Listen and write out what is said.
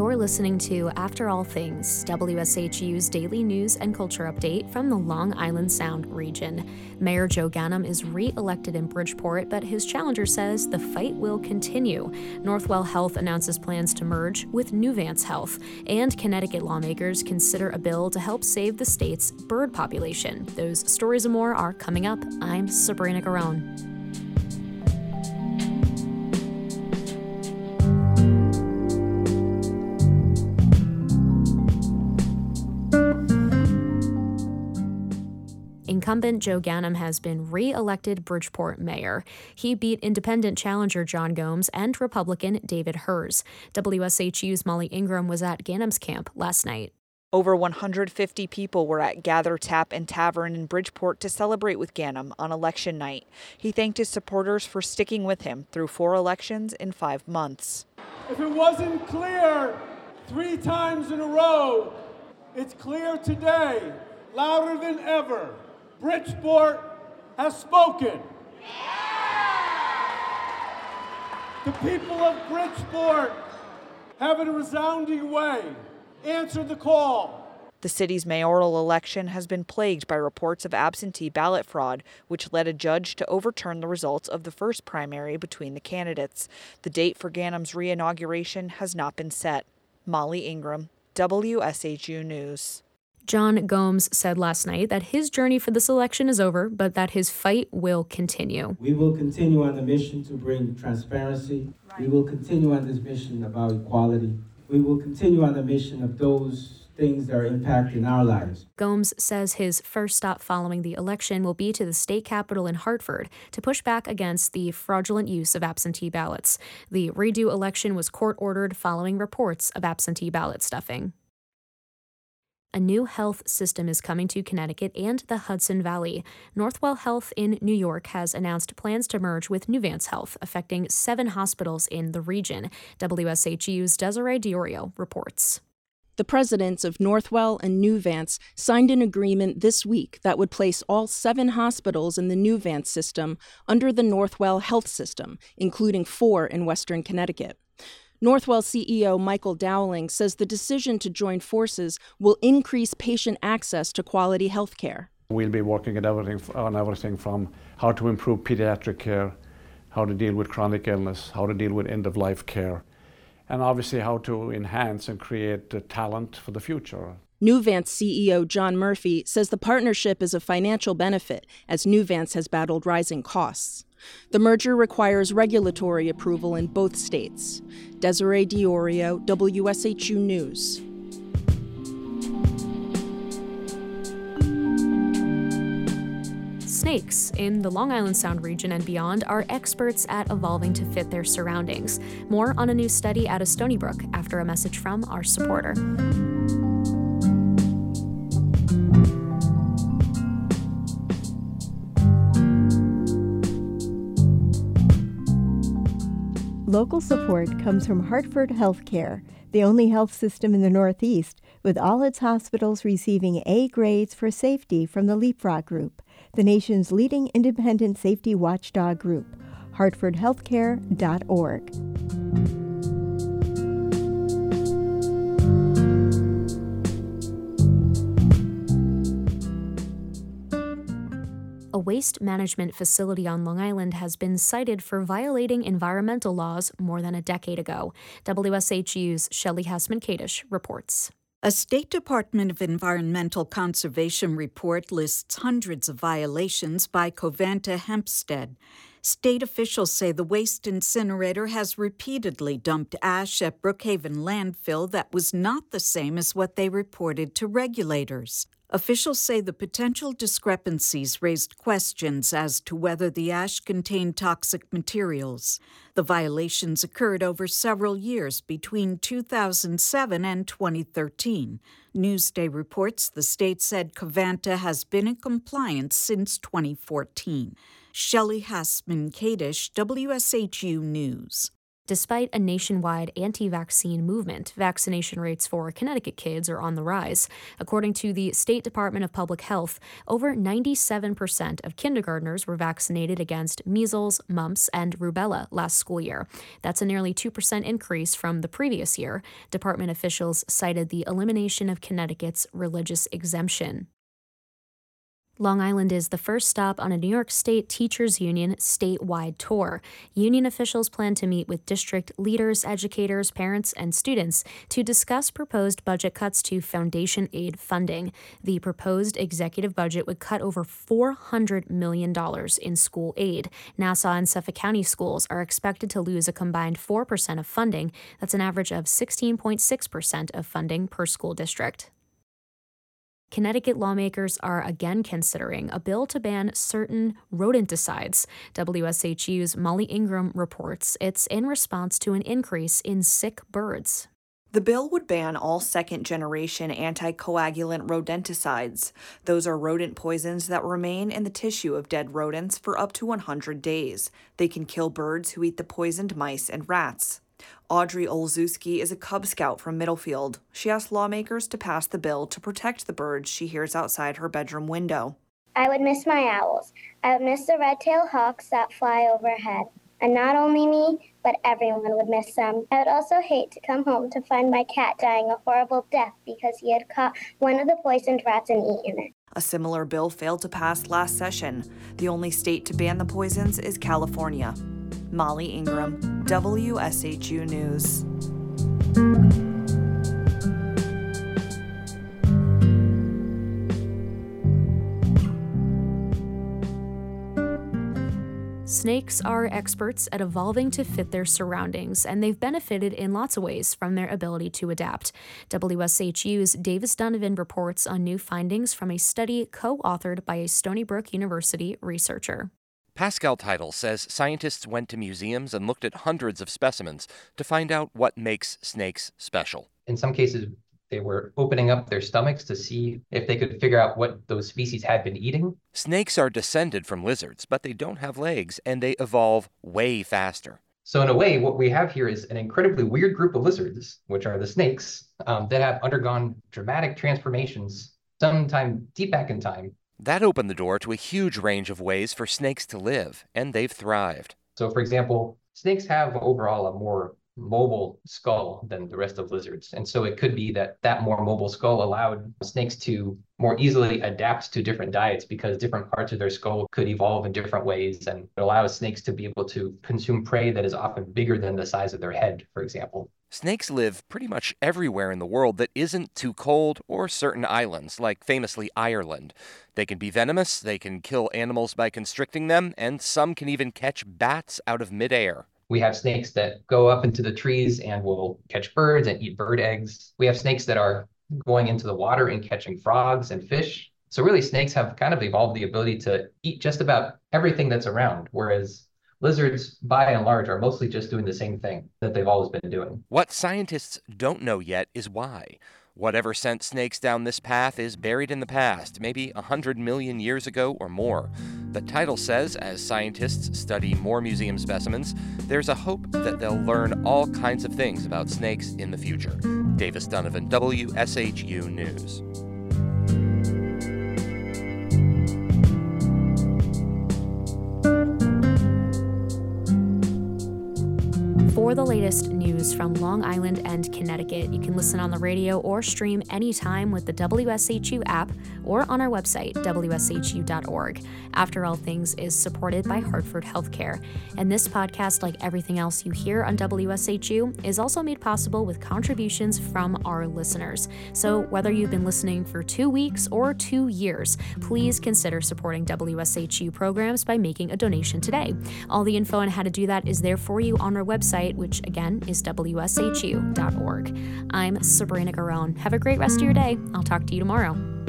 You're listening to After All Things, WSHU's daily news and culture update from the Long Island Sound region. Mayor Joe Ganim is re elected in Bridgeport, but his challenger says the fight will continue. Northwell Health announces plans to merge with Nuvance Health, and Connecticut lawmakers consider a bill to help save the state's bird population. Those stories and more are coming up. I'm Sabrina Garone. Incumbent Joe Ganim has been re elected Bridgeport mayor. He beat independent challenger John Gomes and Republican David Herz. WSHU's Molly Ingram was at Ganim's camp last night. Over 150 people were at Gather Tap and Tavern in Bridgeport to celebrate with Ganim on election night. He thanked his supporters for sticking with him through four elections in five months. If it wasn't clear three times in a row, it's clear today, louder than ever. Bridgeport has spoken. The people of Bridgeport have in a resounding way answered the call. The city's mayoral election has been plagued by reports of absentee ballot fraud, which led a judge to overturn the results of the first primary between the candidates. The date for Ganim's re inauguration has not been set. Molly Ingram, WSHU News. John Gomes said last night that his journey for this election is over, but that his fight will continue. We will continue on the mission to bring transparency. Right. We will continue on this mission about equality. We will continue on the mission of those things that are impacting our lives. Gomes says his first stop following the election will be to the state capitol in Hartford to push back against the fraudulent use of absentee ballots. The redo election was court ordered following reports of absentee ballot stuffing. A new health system is coming to Connecticut and the Hudson Valley. Northwell Health in New York has announced plans to merge with Nuvance Health, affecting seven hospitals in the region. WSHU's Desiree D'Iorio reports. The presidents of Northwell and Nuvance signed an agreement this week that would place all seven hospitals in the Nuvance system under the Northwell Health System, including four in Western Connecticut. Northwell CEO Michael Dowling says the decision to join forces will increase patient access to quality health care. We'll be working everything, on everything from how to improve pediatric care, how to deal with chronic illness, how to deal with end of life care, and obviously how to enhance and create talent for the future. Nuvance CEO John Murphy says the partnership is a financial benefit as Nuvance has battled rising costs. The merger requires regulatory approval in both states. Desiree D'Iorio, WSHU News. Snakes in the Long Island Sound region and beyond are experts at evolving to fit their surroundings. More on a new study out of Stony Brook after a message from our supporter. Local support comes from Hartford Healthcare, the only health system in the Northeast, with all its hospitals receiving A grades for safety from the Leapfrog Group, the nation's leading independent safety watchdog group. HartfordHealthcare.org. A waste management facility on Long Island has been cited for violating environmental laws more than a decade ago. WSHU's Shelley Hassman Kadish reports. A State Department of Environmental Conservation report lists hundreds of violations by Covanta Hempstead. State officials say the waste incinerator has repeatedly dumped ash at Brookhaven landfill that was not the same as what they reported to regulators. Officials say the potential discrepancies raised questions as to whether the ash contained toxic materials. The violations occurred over several years between 2007 and 2013. Newsday reports the state said Covanta has been in compliance since 2014. Shelley Hassman Kadish, WSHU News. Despite a nationwide anti vaccine movement, vaccination rates for Connecticut kids are on the rise. According to the State Department of Public Health, over 97% of kindergartners were vaccinated against measles, mumps, and rubella last school year. That's a nearly 2% increase from the previous year. Department officials cited the elimination of Connecticut's religious exemption. Long Island is the first stop on a New York State Teachers Union statewide tour. Union officials plan to meet with district leaders, educators, parents, and students to discuss proposed budget cuts to foundation aid funding. The proposed executive budget would cut over $400 million in school aid. Nassau and Suffolk County schools are expected to lose a combined 4% of funding. That's an average of 16.6% of funding per school district. Connecticut lawmakers are again considering a bill to ban certain rodenticides. WSHU's Molly Ingram reports it's in response to an increase in sick birds. The bill would ban all second generation anticoagulant rodenticides. Those are rodent poisons that remain in the tissue of dead rodents for up to 100 days. They can kill birds who eat the poisoned mice and rats. Audrey Olszewski is a Cub Scout from Middlefield. She asked lawmakers to pass the bill to protect the birds she hears outside her bedroom window. I would miss my owls. I would miss the red-tailed hawks that fly overhead. And not only me, but everyone would miss them. I would also hate to come home to find my cat dying a horrible death because he had caught one of the poisoned rats and eaten it. A similar bill failed to pass last session. The only state to ban the poisons is California. Molly Ingram, WSHU News. Snakes are experts at evolving to fit their surroundings, and they've benefited in lots of ways from their ability to adapt. WSHU's Davis Dunavin reports on new findings from a study co authored by a Stony Brook University researcher. Pascal Title says scientists went to museums and looked at hundreds of specimens to find out what makes snakes special. In some cases, they were opening up their stomachs to see if they could figure out what those species had been eating. Snakes are descended from lizards, but they don't have legs and they evolve way faster. So, in a way, what we have here is an incredibly weird group of lizards, which are the snakes, um, that have undergone dramatic transformations sometime deep back in time that opened the door to a huge range of ways for snakes to live, and they've thrived. So, for example, snakes have overall a more mobile skull than the rest of lizards. And so it could be that that more mobile skull allowed snakes to more easily adapt to different diets because different parts of their skull could evolve in different ways. And it allows snakes to be able to consume prey that is often bigger than the size of their head, for example. Snakes live pretty much everywhere in the world that isn't too cold or certain islands, like famously Ireland. They can be venomous, they can kill animals by constricting them, and some can even catch bats out of midair. We have snakes that go up into the trees and will catch birds and eat bird eggs. We have snakes that are going into the water and catching frogs and fish. So, really, snakes have kind of evolved the ability to eat just about everything that's around, whereas lizards, by and large, are mostly just doing the same thing that they've always been doing. What scientists don't know yet is why. Whatever sent snakes down this path is buried in the past, maybe a hundred million years ago or more. The Title says, as scientists study more museum specimens, there's a hope that they'll learn all kinds of things about snakes in the future. Davis Dunavin, WSHU News. For the latest news from Long Island and Connecticut, you can listen on the radio or stream anytime with the WSHU app or on our website, WSHU.org. After All Things is supported by Hartford Healthcare. And this podcast, like everything else you hear on WSHU, is also made possible with contributions from our listeners. So whether you've been listening for two weeks or two years, please consider supporting WSHU programs by making a donation today. All the info on how to do that is there for you on our website, which again is WSHU.org. I'm Sabrina Garone. Have a great rest of your day. I'll talk to you tomorrow.